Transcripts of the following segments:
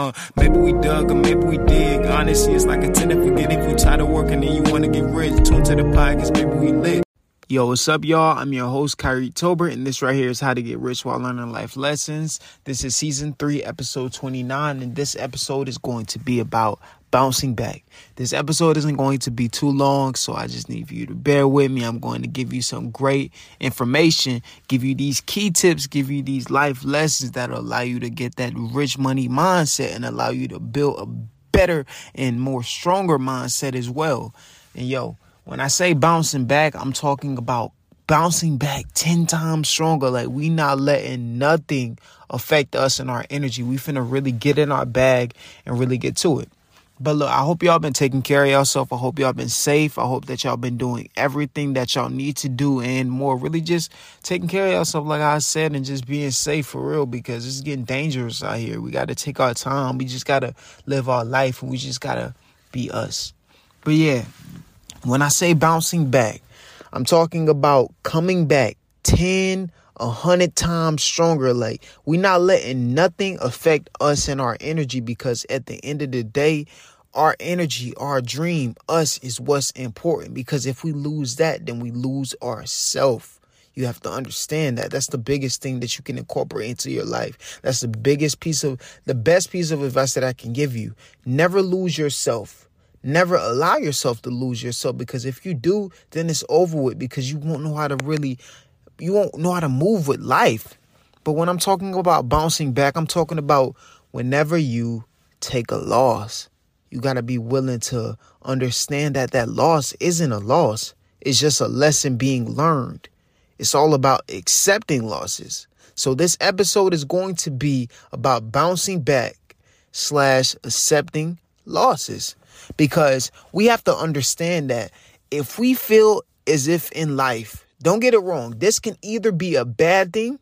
Uh, maybe we dug or maybe we dig. Honestly, it's like a tenant forget if you tired of working and you wanna get rich. Tune to the podcast, maybe we lit. Yo, what's up, y'all? I'm your host, Kyrie Tolbert, and this right here is How to Get Rich While Learning Life Lessons. This is season three, episode 29, and this episode is going to be about bouncing back. This episode isn't going to be too long, so I just need you to bear with me. I'm going to give you some great information, give you these key tips, give you these life lessons that allow you to get that rich money mindset and allow you to build a better and more stronger mindset as well. And yo, when I say bouncing back, I'm talking about bouncing back 10 times stronger. Like we not letting nothing affect us and our energy. We finna really get in our bag and really get to it. But look, I hope y'all been taking care of yourself. I hope y'all been safe. I hope that y'all been doing everything that y'all need to do and more. Really just taking care of yourself, like I said, and just being safe for real because it's getting dangerous out here. We got to take our time. We just got to live our life and we just got to be us. But yeah, when I say bouncing back, I'm talking about coming back 10, a hundred times stronger. Like we not letting nothing affect us and our energy because at the end of the day, our energy, our dream, us is what's important. Because if we lose that, then we lose ourself. You have to understand that. That's the biggest thing that you can incorporate into your life. That's the biggest piece of the best piece of advice that I can give you. Never lose yourself. Never allow yourself to lose yourself because if you do, then it's over with because you won't know how to really, you won't know how to move with life. But when I'm talking about bouncing back, I'm talking about whenever you take a loss, you got to be willing to understand that that loss isn't a loss. It's just a lesson being learned. It's all about accepting losses. So this episode is going to be about bouncing back slash accepting losses because we have to understand that if we feel as if in life, don't get it wrong, this can either be a bad thing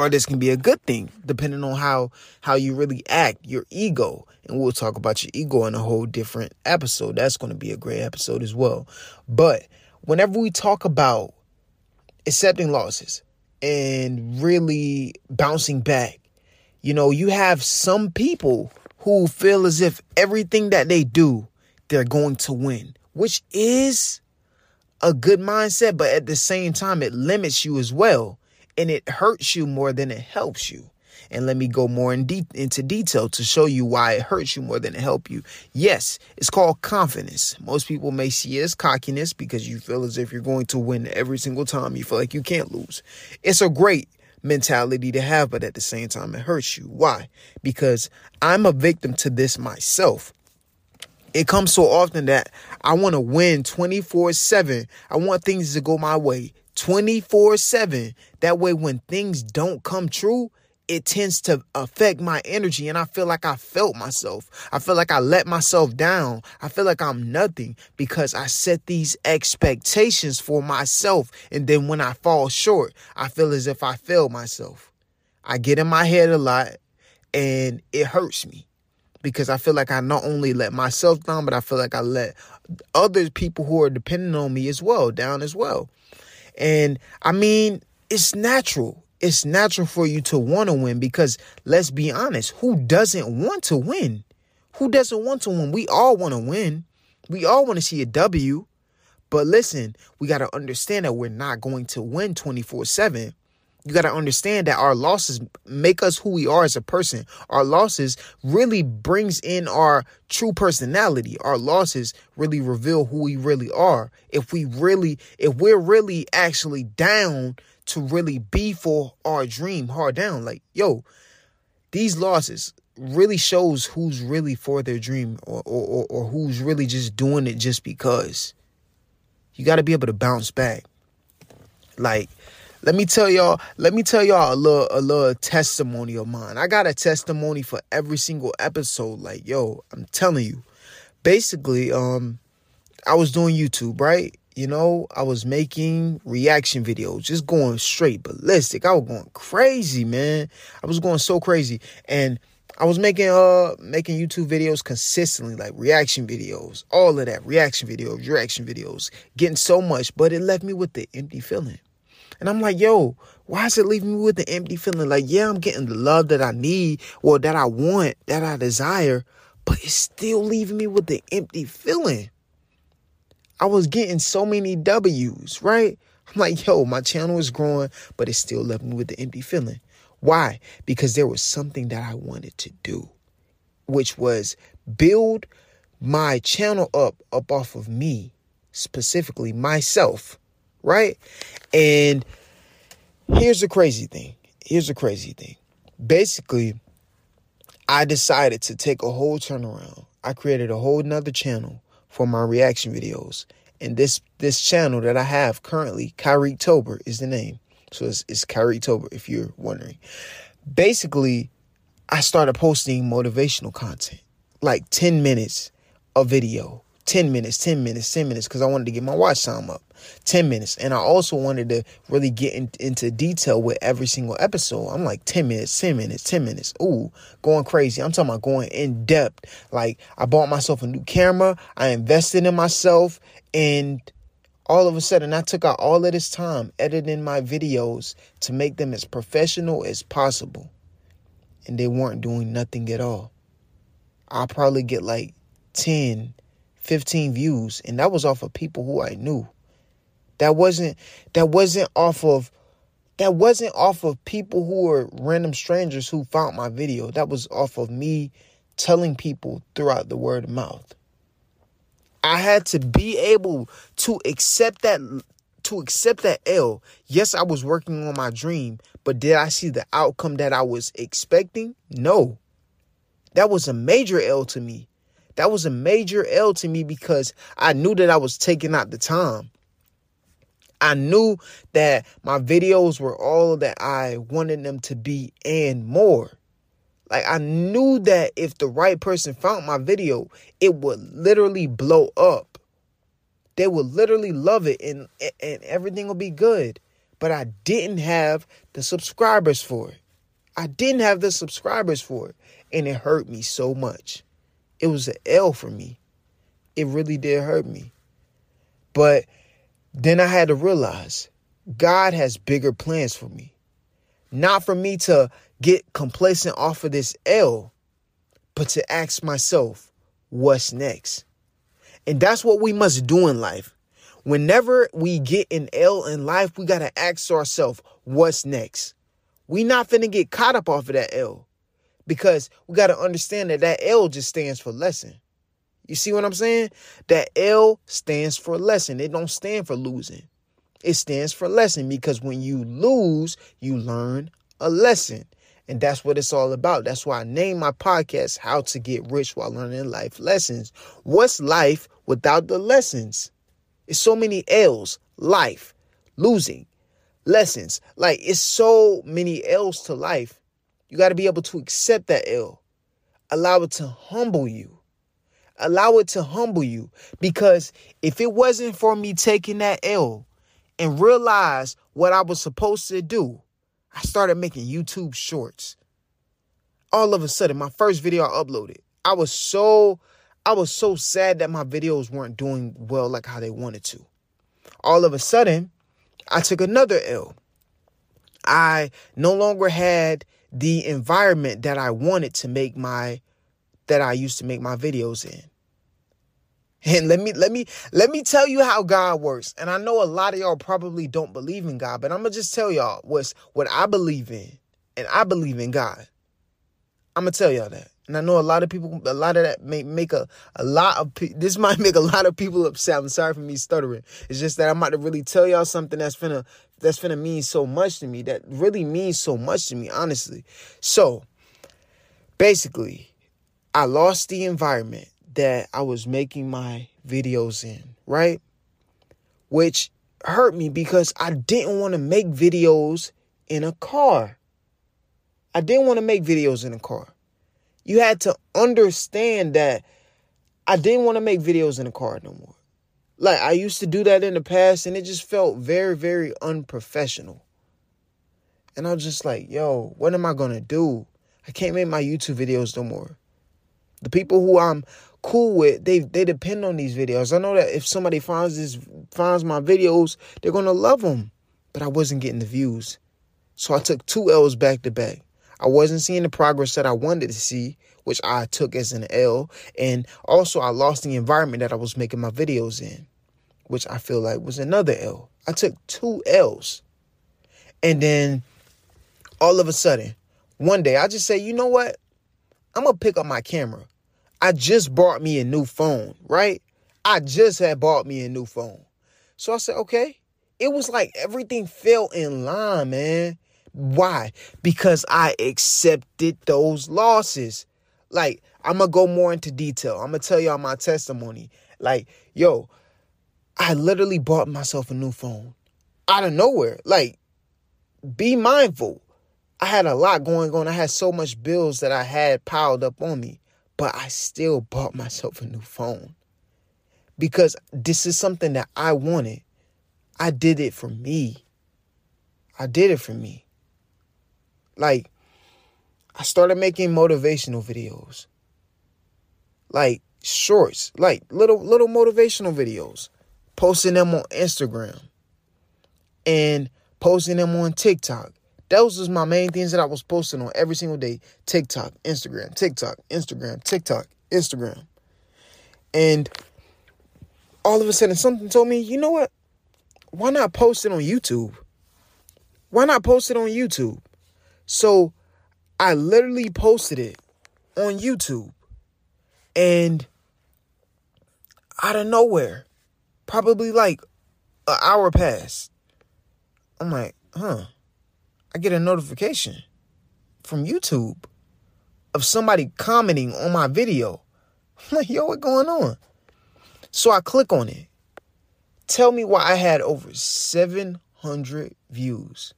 or this can be a good thing depending on how how you really act your ego. And we'll talk about your ego in a whole different episode. That's going to be a great episode as well. But whenever we talk about accepting losses and really bouncing back you know you have some people who feel as if everything that they do, they're going to win, which is a good mindset, but at the same time, it limits you as well. And it hurts you more than it helps you. And let me go more in into detail to show you why it hurts you more than it helps you. Yes, it's called confidence. Most people may see it as cockiness because you feel as if you're going to win every single time. You feel like you can't lose. It's a great mentality to have, but at the same time, it hurts you. Why? Because I'm a victim to this myself. It comes so often that I want to win 24 7. I want things to go my way 24 7. That way, when things don't come true, it tends to affect my energy and I feel like I felt myself. I feel like I let myself down. I feel like I'm nothing because I set these expectations for myself and then when I fall short, I feel as if I failed myself. I get in my head a lot and it hurts me because I feel like I not only let myself down, but I feel like I let other people who are dependent on me as well down as well. And I mean, it's natural it's natural for you to want to win because let's be honest, who doesn't want to win? Who doesn't want to win? We all want to win. We all want to see a W. But listen, we got to understand that we're not going to win 24 7. You got to understand that our losses make us who we are as a person. Our losses really brings in our true personality. Our losses really reveal who we really are. If we really if we're really actually down to really be for our dream hard down. Like, yo, these losses really shows who's really for their dream or, or, or, who's really just doing it just because. You got to be able to bounce back. Like, let me tell y'all, let me tell y'all a little a little testimony of mine. I got a testimony for every single episode. Like, yo, I'm telling you. Basically, um, I was doing YouTube, right? you know, I was making reaction videos, just going straight ballistic. I was going crazy, man. I was going so crazy. And I was making uh making YouTube videos consistently, like reaction videos, all of that, reaction videos, reaction videos, getting so much, but it left me with the empty feeling. And I'm like, yo, why is it leaving me with the empty feeling? Like, yeah, I'm getting the love that I need or that I want, that I desire, but it's still leaving me with the empty feeling. I was getting so many W's, right? I'm like, yo, my channel is growing, but it still left me with the empty feeling. Why? Because there was something that I wanted to do, which was build my channel up up off of me, specifically myself, right? And here's the crazy thing. Here's the crazy thing. Basically, I decided to take a whole turnaround. I created a whole nother channel for my reaction videos. And this this channel that I have currently, Kyrie Tober is the name. So it's, it's Kyrie Tober if you're wondering. Basically, I started posting motivational content, like 10 minutes a video 10 minutes, 10 minutes, 10 minutes, because I wanted to get my watch time up. 10 minutes. And I also wanted to really get in, into detail with every single episode. I'm like 10 minutes, 10 minutes, 10 minutes. Ooh, going crazy. I'm talking about going in depth. Like I bought myself a new camera. I invested in myself. And all of a sudden I took out all of this time editing my videos to make them as professional as possible. And they weren't doing nothing at all. I'll probably get like 10 15 views and that was off of people who I knew. That wasn't that wasn't off of that wasn't off of people who were random strangers who found my video. That was off of me telling people throughout the word of mouth. I had to be able to accept that to accept that L. Yes, I was working on my dream, but did I see the outcome that I was expecting? No. That was a major L to me. That was a major L to me because I knew that I was taking out the time. I knew that my videos were all that I wanted them to be and more. Like I knew that if the right person found my video, it would literally blow up. They would literally love it and and everything would be good. But I didn't have the subscribers for it. I didn't have the subscribers for it and it hurt me so much it was an L for me. It really did hurt me. But then I had to realize God has bigger plans for me. Not for me to get complacent off of this L, but to ask myself, what's next? And that's what we must do in life. Whenever we get an L in life, we got to ask ourselves, what's next? We not finna get caught up off of that L because we got to understand that that L just stands for lesson. You see what I'm saying? That L stands for lesson. It don't stand for losing. It stands for lesson because when you lose, you learn a lesson. And that's what it's all about. That's why I named my podcast How to Get Rich While Learning Life Lessons. What's life without the lessons? It's so many L's. Life, losing, lessons. Like it's so many L's to life you got to be able to accept that L. Allow it to humble you. Allow it to humble you. Because if it wasn't for me taking that L and realize what I was supposed to do, I started making YouTube shorts. All of a sudden, my first video I uploaded, I was so I was so sad that my videos weren't doing well like how they wanted to. All of a sudden, I took another L. I no longer had the environment that I wanted to make my that I used to make my videos in. And let me let me let me tell you how God works. And I know a lot of y'all probably don't believe in God, but I'm gonna just tell y'all what's what I believe in. And I believe in God. I'm gonna tell y'all that. And I know a lot of people, a lot of that may make a, a lot of, this might make a lot of people upset. I'm sorry for me stuttering. It's just that I'm about to really tell y'all something that's finna, that's finna mean so much to me, that really means so much to me, honestly. So, basically, I lost the environment that I was making my videos in, right? Which hurt me because I didn't want to make videos in a car. I didn't want to make videos in a car you had to understand that I didn't want to make videos in the car no more. Like I used to do that in the past and it just felt very, very unprofessional. And I was just like, yo, what am I gonna do? I can't make my YouTube videos no more. The people who I'm cool with, they they depend on these videos. I know that if somebody finds this finds my videos, they're gonna love them. but I wasn't getting the views. So I took two L's back to back. I wasn't seeing the progress that I wanted to see, which I took as an L. And also, I lost the environment that I was making my videos in, which I feel like was another L. I took two L's. And then all of a sudden, one day, I just say, you know what? I'm going to pick up my camera. I just bought me a new phone, right? I just had bought me a new phone. So I said, okay. It was like everything fell in line, man. Why? Because I accepted those losses. Like, I'm going to go more into detail. I'm going to tell y'all my testimony. Like, yo, I literally bought myself a new phone out of nowhere. Like, be mindful. I had a lot going on. I had so much bills that I had piled up on me, but I still bought myself a new phone because this is something that I wanted. I did it for me. I did it for me. Like, I started making motivational videos. Like shorts, like little little motivational videos, posting them on Instagram and posting them on TikTok. Those was my main things that I was posting on every single day. TikTok, Instagram, TikTok, Instagram, TikTok, Instagram. And all of a sudden something told me, you know what? Why not post it on YouTube? Why not post it on YouTube? So I literally posted it on YouTube. And out of nowhere, probably like an hour passed. I'm like, huh. I get a notification from YouTube of somebody commenting on my video. I'm like, yo, what going on? So I click on it. Tell me why I had over 700 views.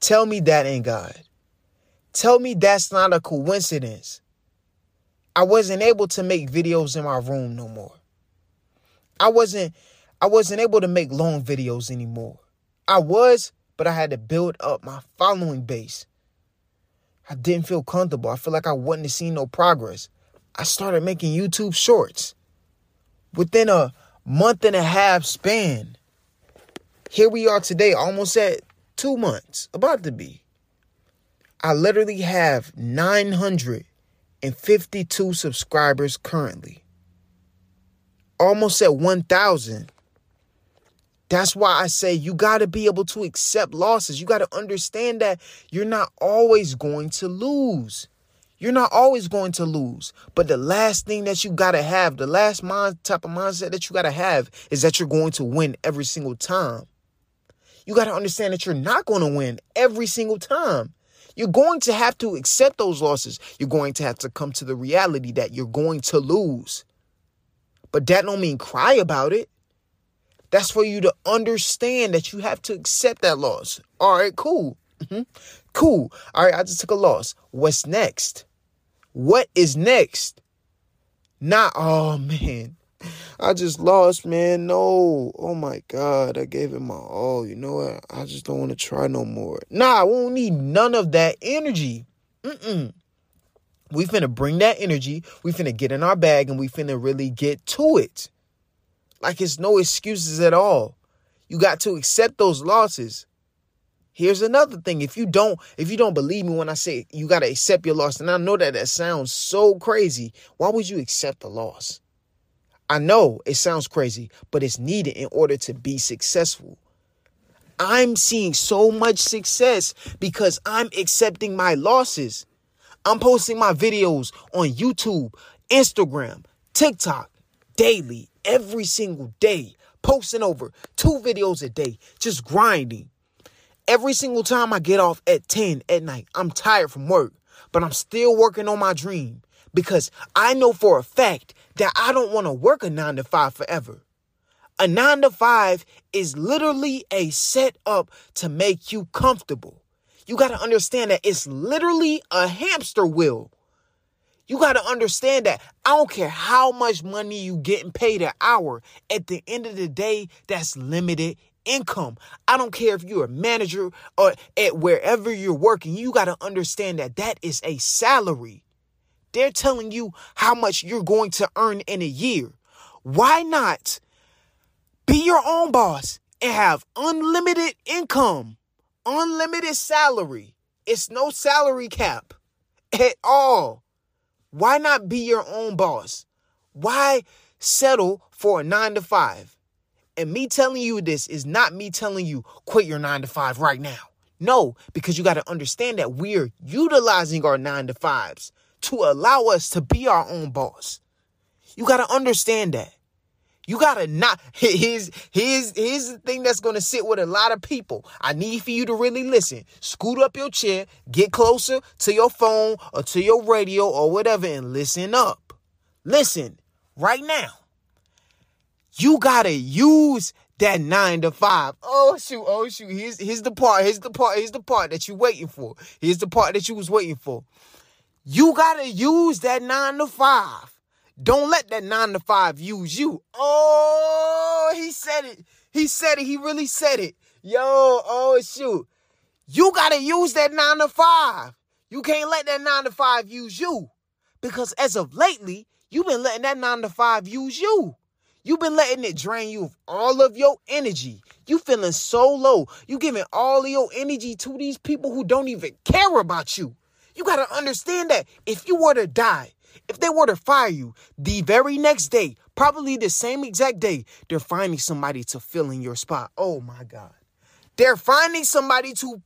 Tell me that ain't God. Tell me that's not a coincidence. I wasn't able to make videos in my room no more. I wasn't I wasn't able to make long videos anymore. I was, but I had to build up my following base. I didn't feel comfortable. I feel like I wasn't seeing no progress. I started making YouTube shorts within a month and a half span. Here we are today, almost at two months, about to be. I literally have 952 subscribers currently. Almost at 1,000. That's why I say you got to be able to accept losses. You got to understand that you're not always going to lose. You're not always going to lose. But the last thing that you got to have, the last mind type of mindset that you got to have is that you're going to win every single time. You got to understand that you're not going to win every single time. You're going to have to accept those losses. You're going to have to come to the reality that you're going to lose. But that don't mean cry about it. That's for you to understand that you have to accept that loss. All right, cool. Mm-hmm. Cool. All right, I just took a loss. What's next? What is next? Not, oh man, I just lost, man. No. Oh my God. I gave it my all. You know what? I just don't want to try no more. Nah, I won't need none of that energy. Mm-mm. We finna bring that energy. We finna get in our bag and we finna really get to it. Like it's no excuses at all. You got to accept those losses. Here's another thing. If you don't, if you don't believe me when I say you got to accept your loss, and I know that that sounds so crazy, why would you accept the loss? I know it sounds crazy, but it's needed in order to be successful. I'm seeing so much success because I'm accepting my losses. I'm posting my videos on YouTube, Instagram, TikTok daily, every single day, posting over two videos a day, just grinding. Every single time I get off at 10 at night, I'm tired from work, but I'm still working on my dream because I know for a fact that I don't want to work a nine to five forever. A nine to five is literally a setup to make you comfortable. You got to understand that it's literally a hamster wheel. You got to understand that I don't care how much money you getting paid an hour. At the end of the day, that's limited income. I don't care if you're a manager or at wherever you're working. You got to understand that that is a salary. They're telling you how much you're going to earn in a year. Why not be your own boss and have unlimited income, unlimited salary. It's no salary cap at all. Why not be your own boss? Why settle for a nine to five? And me telling you this is not me telling you quit your nine to five right now. No, because you got to understand that we're utilizing our nine to fives to allow us to be our own boss. You got to understand that. You gotta not here's here's here's the thing that's gonna sit with a lot of people. I need for you to really listen. Scoot up your chair, get closer to your phone or to your radio or whatever, and listen up. Listen right now. You gotta use that nine to five. Oh shoot, oh shoot. Here's here's the part. Here's the part. Here's the part that you're waiting for. Here's the part that you was waiting for. You gotta use that nine to five. Don't let that nine to five use you. Oh, he said it. He said it. He really said it. Yo, oh shoot. You gotta use that nine to five. You can't let that nine to five use you. Because as of lately, you've been letting that nine to five use you. You've been letting it drain you of all of your energy. You feeling so low. You giving all of your energy to these people who don't even care about you. You got to understand that if you were to die, if they were to fire you the very next day, probably the same exact day, they're finding somebody to fill in your spot. Oh my God. They're finding somebody to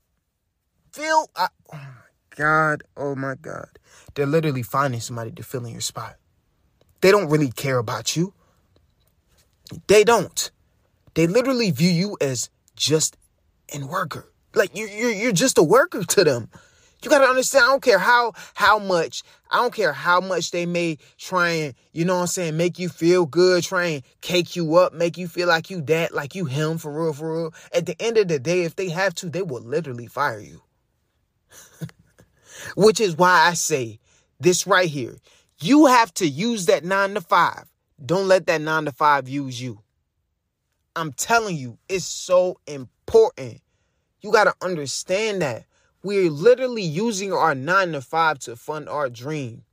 fill. Uh, oh my God. Oh my God. They're literally finding somebody to fill in your spot. They don't really care about you. They don't. They literally view you as just an worker. Like you're, you're, you're just a worker to them. You gotta understand, I don't care how how much, I don't care how much they may try and, you know what I'm saying, make you feel good, try and cake you up, make you feel like you that, like you him for real, for real. At the end of the day, if they have to, they will literally fire you. Which is why I say this right here. You have to use that nine to five. Don't let that nine to five use you. I'm telling you, it's so important. You got to understand that. We're literally using our nine to five to fund our dream.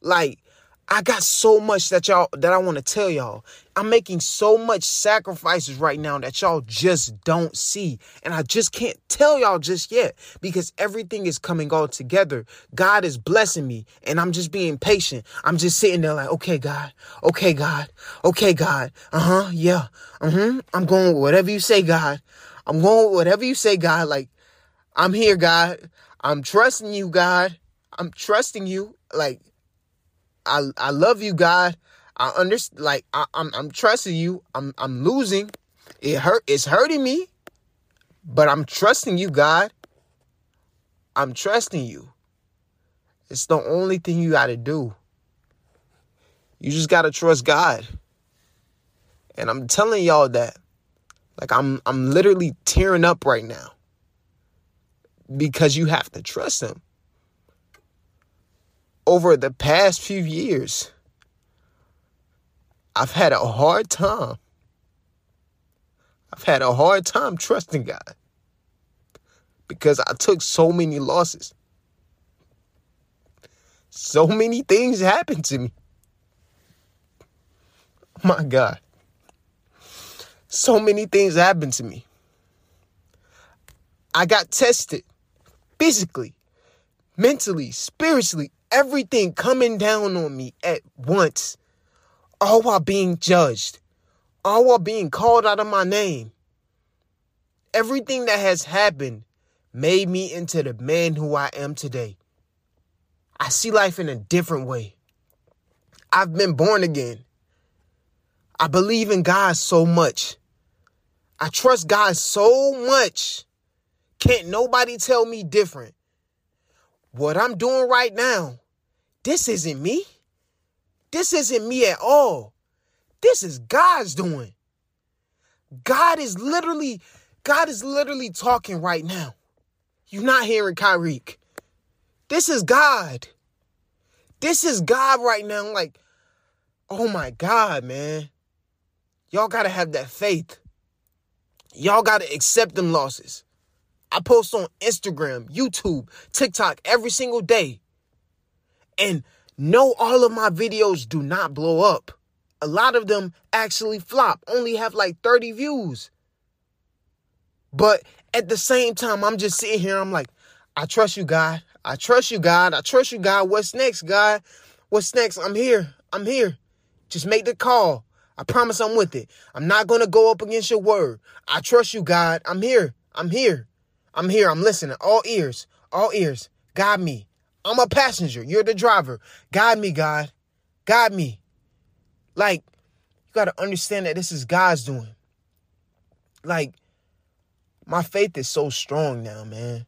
Like, I got so much that y'all that I want to tell y'all. I'm making so much sacrifices right now that y'all just don't see. And I just can't tell y'all just yet because everything is coming all together. God is blessing me and I'm just being patient. I'm just sitting there like, okay, God, okay, God, okay, God. Uh-huh. Yeah. Uh-huh. I'm going with whatever you say, God. I'm going with whatever you say, God. Like, I'm here, God. I'm trusting you, God. I'm trusting you. Like, I I love you, God. I understand. Like, I, I'm I'm trusting you. I'm I'm losing. It hurt. It's hurting me, but I'm trusting you, God. I'm trusting you. It's the only thing you got to do. You just got to trust God. And I'm telling y'all that. Like I'm I'm literally tearing up right now because you have to trust him. Over the past few years, I've had a hard time. I've had a hard time trusting God because I took so many losses. So many things happened to me. My God. So many things happened to me. I got tested physically, mentally, spiritually, everything coming down on me at once, all while being judged, all while being called out of my name. Everything that has happened made me into the man who I am today. I see life in a different way. I've been born again. I believe in God so much. I trust God so much can't nobody tell me different. What I'm doing right now, this isn't me. This isn't me at all. This is God's doing. God is literally, God is literally talking right now. You're not hearing Kyrique. This is God. This is God right now. Like, oh my God, man. Y'all gotta have that faith. Y'all gotta accept them losses. I post on Instagram, YouTube, TikTok every single day. And no, all of my videos do not blow up. a lot of them actually flop, only have like 30 views. But at the same time, I'm just sitting here, I'm like, I trust you, God. I trust you, God. I trust you, God. What's next, God? What's next? I'm here. I'm here. Just make the call. I promise I'm with it. I'm not going to go up against your word. I trust you, God. I'm here. I'm here. I'm here. I'm listening. All ears. All ears. Guide me. I'm a passenger. You're the driver. Guide me, God. Guide me. Like, you got to understand that this is God's doing. Like, my faith is so strong now, man.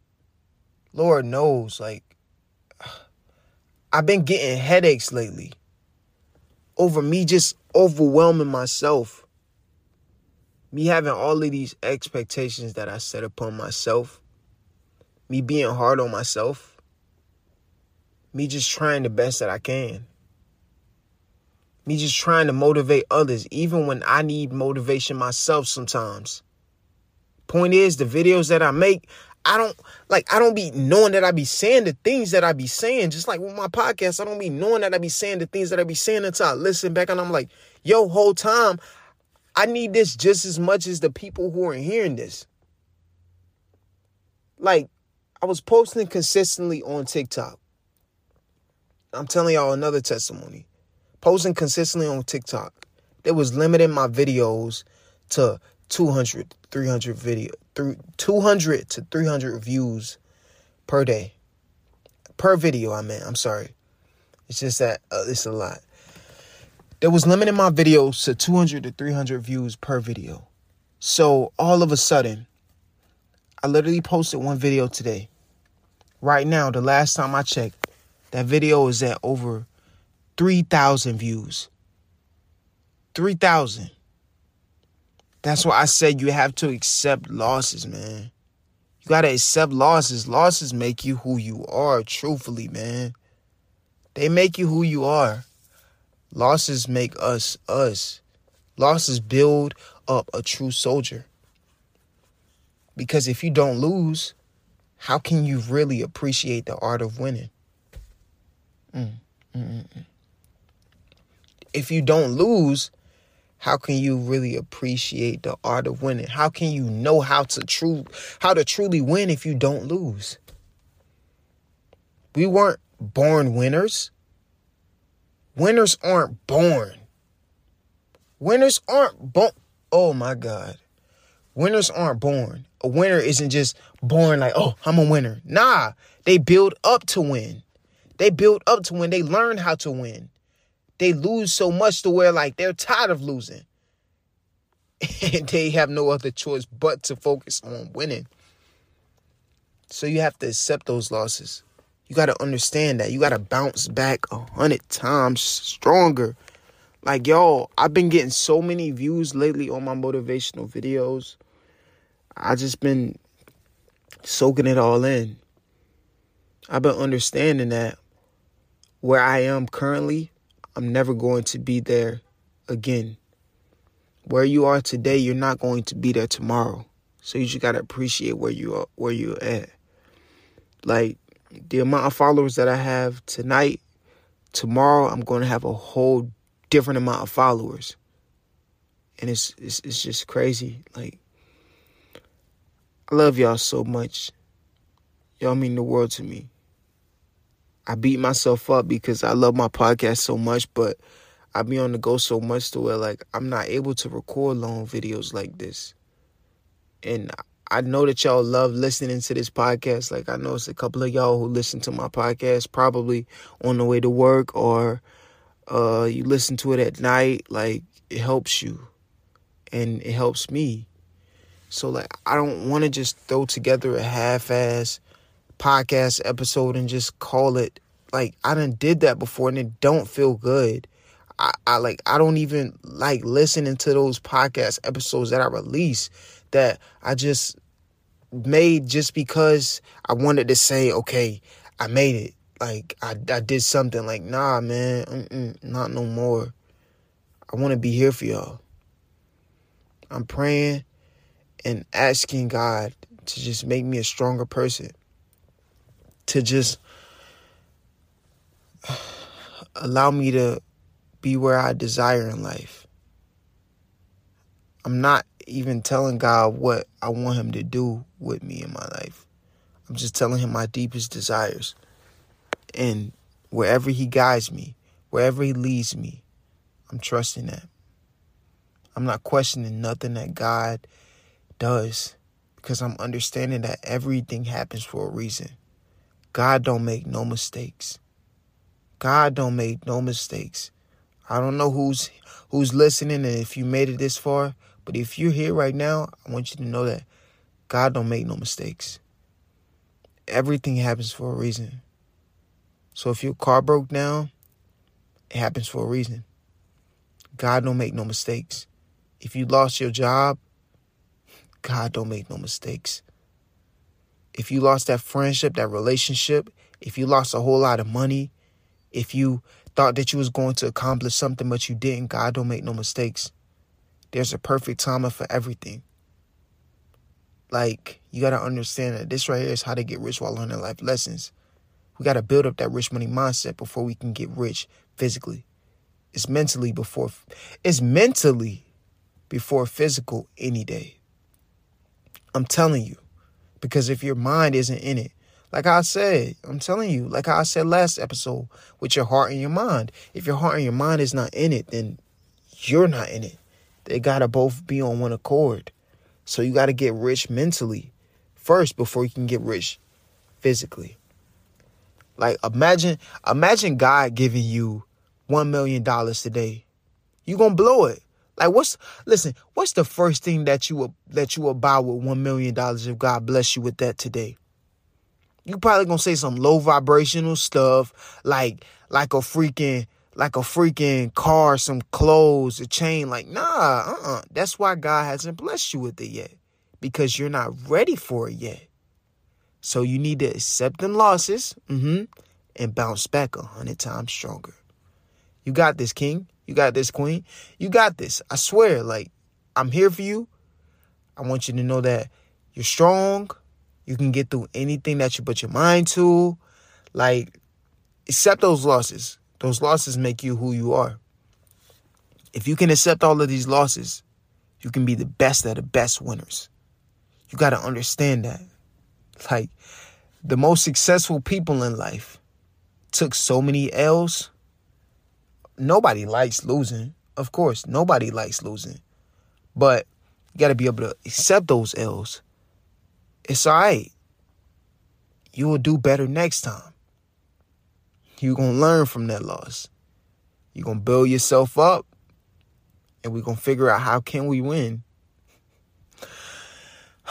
Lord knows, like, I've been getting headaches lately over me just overwhelming myself. Me having all of these expectations that I set upon myself. Me being hard on myself. Me just trying the best that I can. Me just trying to motivate others, even when I need motivation myself sometimes. Point is, the videos that I make, I don't like I don't be knowing that I be saying the things that I be saying. Just like with my podcast, I don't be knowing that I be saying the things that I be saying until I listen back and I'm like, yo, whole time, I need this just as much as the people who are hearing this. Like, I was posting consistently on TikTok. I'm telling y'all another testimony. Posting consistently on TikTok. It was limiting my videos to 200, 300 video, 200 to 300 views per day. Per video, I mean. I'm sorry. It's just that uh, it's a lot. That was limiting my videos to 200 to 300 views per video. So all of a sudden, I literally posted one video today. Right now, the last time I checked, that video is at over 3,000 views. 3,000. That's why I said you have to accept losses, man. You gotta accept losses. Losses make you who you are, truthfully, man. They make you who you are. Losses make us us. Losses build up a true soldier. Because if you don't lose, how can you really appreciate the art of winning? Mm, mm, mm. mm. If you don't lose, how can you really appreciate the art of winning? How can you know how to true how to truly win if you don't lose? We weren't born winners. Winners aren't born. Winners aren't born. Oh my God. Winners aren't born. A winner isn't just born like, oh, I'm a winner. Nah, they build up to win. They build up to win. They learn how to win they lose so much to where like they're tired of losing. And they have no other choice but to focus on winning. So you have to accept those losses. You got to understand that. You got to bounce back a hundred times stronger. Like, yo, I've been getting so many views lately on my motivational videos. I just been soaking it all in. I've been understanding that where I am currently, I'm never going to be there again. Where you are today, you're not going to be there tomorrow. So you just gotta appreciate where you are, where you're at. Like the amount of followers that I have tonight, tomorrow I'm going to have a whole different amount of followers, and it's it's it's just crazy. Like I love y'all so much. Y'all mean the world to me. I beat myself up because I love my podcast so much, but I be on the go so much to where like I'm not able to record long videos like this. And I know that y'all love listening to this podcast. Like I know it's a couple of y'all who listen to my podcast probably on the way to work or uh you listen to it at night. Like it helps you and it helps me. So like I don't want to just throw together a half ass podcast episode and just call it like I done did that before and it don't feel good. I, I like I don't even like listening to those podcast episodes that I release that I just made just because I wanted to say, okay, I made it. Like I, I did something. Like nah, man, not no more. I want to be here for y'all. I'm praying and asking God to just make me a stronger person to just allow me to be where I desire in life. I'm not even telling God what I want Him to do with me in my life. I'm just telling Him my deepest desires. And wherever He guides me, wherever He leads me, I'm trusting that. I'm not questioning nothing that God does because I'm understanding that everything happens for a reason. God don't make no mistakes. God don't make no mistakes. I don't know who's who's listening and if you made it this far, but if you're here right now, I want you to know that God don't make no mistakes. Everything happens for a reason. So if your car broke down, it happens for a reason. God don't make no mistakes. If you lost your job, God don't make no mistakes. If you lost that friendship, that relationship, if you lost a whole lot of money, if you thought that you was going to accomplish something but you didn't, God don't make no mistakes. There's a perfect timer for everything. Like, you got to understand that this right here is how to get rich while learning life lessons. We got to build up that rich money mindset before we can get rich physically. It's mentally before it's mentally before physical any day. I'm telling you. Because if your mind isn't in it, like I said, I'm telling you, like I said last episode, with your heart and your mind. If your heart and your mind is not in it, then you're not in it. They gotta both be on one accord. So you gotta get rich mentally first before you can get rich physically. Like imagine imagine God giving you one million dollars today. You gonna blow it. Like what's listen, what's the first thing that you will that you will buy with one million dollars if God bless you with that today? You probably gonna say some low vibrational stuff like like a freaking like a freaking car, some clothes, a chain. Like, nah, uh-uh. That's why God hasn't blessed you with it yet. Because you're not ready for it yet. So you need to accept them losses mm-hmm, and bounce back a hundred times stronger. You got this, King. You got this, Queen. You got this. I swear, like, I'm here for you. I want you to know that you're strong. You can get through anything that you put your mind to. Like, accept those losses. Those losses make you who you are. If you can accept all of these losses, you can be the best of the best winners. You got to understand that. Like, the most successful people in life took so many L's nobody likes losing. Of course, nobody likes losing. But you got to be able to accept those L's. It's all right. You will do better next time. You're going to learn from that loss. You're going to build yourself up and we're going to figure out how can we win.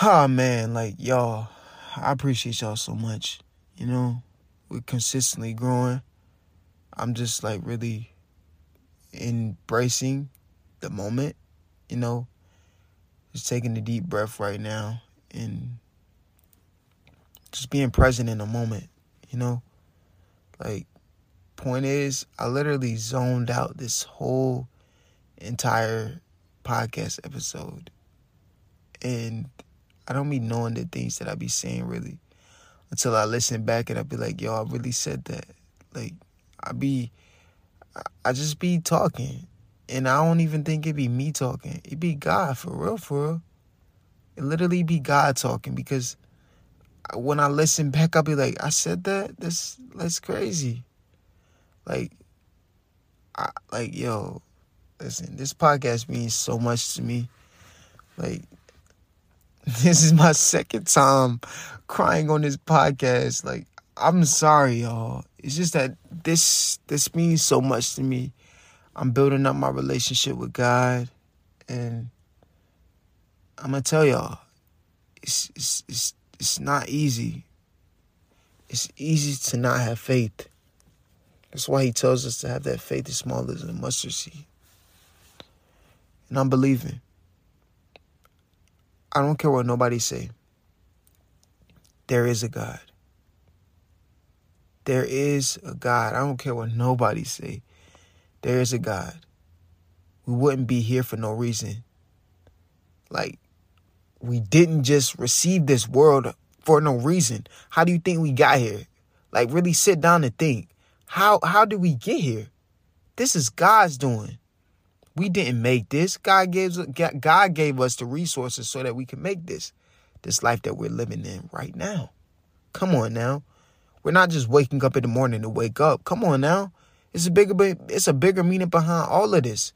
Oh man, like y'all, I appreciate y'all so much. You know, we're consistently growing. I'm just like really embracing the moment, you know, just taking a deep breath right now and just being present in the moment, you know? Like, point is, I literally zoned out this whole entire podcast episode. And I don't be knowing the things that I be saying really until I listen back and I be like, yo, I really said that. Like, I be I just be talking. And I don't even think it be me talking. It be God for real, for real. It literally be God talking because when I listen back, I'll be like, I said that? That's that's crazy. Like I like yo, listen, this podcast means so much to me. Like this is my second time crying on this podcast. Like I'm sorry, y'all. It's just that this this means so much to me. I'm building up my relationship with God, and I'm gonna tell y'all, it's it's it's it's not easy. It's easy to not have faith. That's why He tells us to have that faith as small as a mustard seed. And I'm believing. I don't care what nobody say. There is a God. There is a God. I don't care what nobody say. There is a God. We wouldn't be here for no reason. Like we didn't just receive this world for no reason. How do you think we got here? Like really sit down and think. How how did we get here? This is God's doing. We didn't make this. God gave God gave us the resources so that we can make this this life that we're living in right now. Come on now. We're not just waking up in the morning to wake up. Come on now. It's a bigger it's a bigger meaning behind all of this.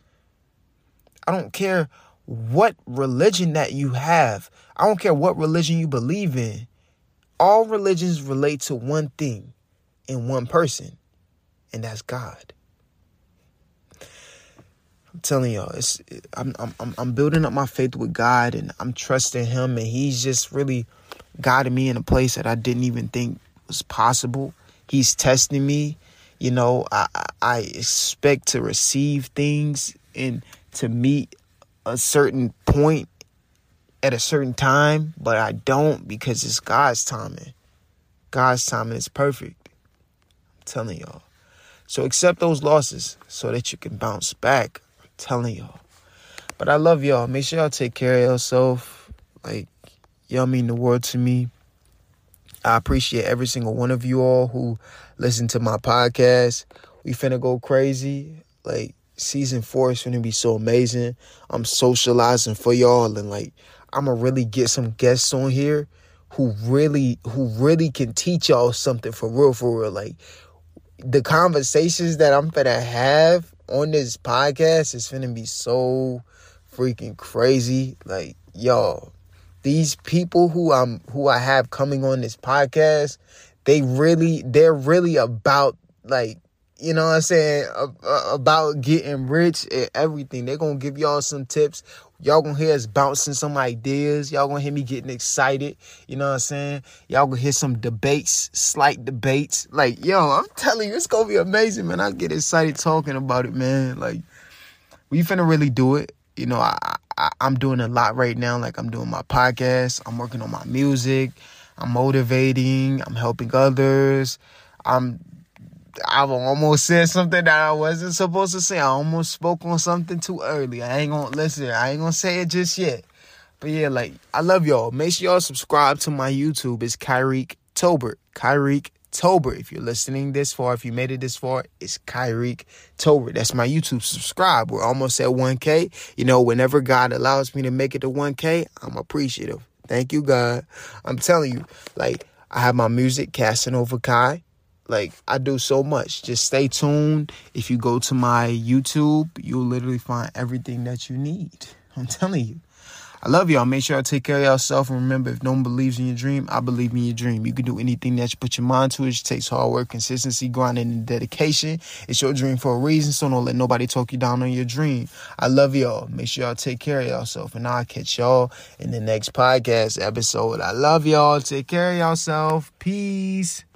I don't care what religion that you have. I don't care what religion you believe in. All religions relate to one thing in one person, and that's God. I'm telling y'all, it's I'm I'm I'm building up my faith with God, and I'm trusting Him, and He's just really guiding me in a place that I didn't even think was possible. He's testing me. You know, I I expect to receive things and to meet a certain point at a certain time, but I don't because it's God's timing. God's timing is perfect. I'm telling y'all. So accept those losses so that you can bounce back. I'm telling y'all. But I love y'all. Make sure y'all take care of yourself. Like, y'all mean the world to me. I appreciate every single one of you all who listen to my podcast. We finna go crazy. Like, season four is gonna be so amazing. I'm socializing for y'all and like I'm gonna really get some guests on here who really who really can teach y'all something for real for real. Like the conversations that I'm gonna have on this podcast is gonna be so freaking crazy. Like y'all, these people who I'm who I have coming on this podcast, they really they're really about like you know what I'm saying, about getting rich and everything. They're going to give y'all some tips. Y'all going to hear us bouncing some ideas. Y'all going to hear me getting excited. You know what I'm saying? Y'all going to hear some debates, slight debates. Like, yo, I'm telling you, it's going to be amazing, man. I get excited talking about it, man. Like, we finna really do it. You know, I, I, I'm doing a lot right now. Like, I'm doing my podcast. I'm working on my music. I'm motivating. I'm helping others. I'm I almost said something that I wasn't supposed to say. I almost spoke on something too early. I ain't gonna listen. I ain't gonna say it just yet. But yeah, like I love y'all. Make sure y'all subscribe to my YouTube. It's Kyrique Tobert. Kyrique Tobert. If you're listening this far, if you made it this far, it's Kyrique Tobert. That's my YouTube. Subscribe. We're almost at 1K. You know, whenever God allows me to make it to 1K, I'm appreciative. Thank you, God. I'm telling you, like I have my music, Casting Over Kai. Like I do so much. Just stay tuned. If you go to my YouTube, you'll literally find everything that you need. I'm telling you. I love y'all. Make sure y'all take care of yourself. And remember, if no one believes in your dream, I believe in your dream. You can do anything that you put your mind to. It just takes hard work, consistency, grinding, and dedication. It's your dream for a reason, so don't let nobody talk you down on your dream. I love y'all. Make sure y'all take care of yourself. And I'll catch y'all in the next podcast episode. I love y'all. Take care of yourself. Peace.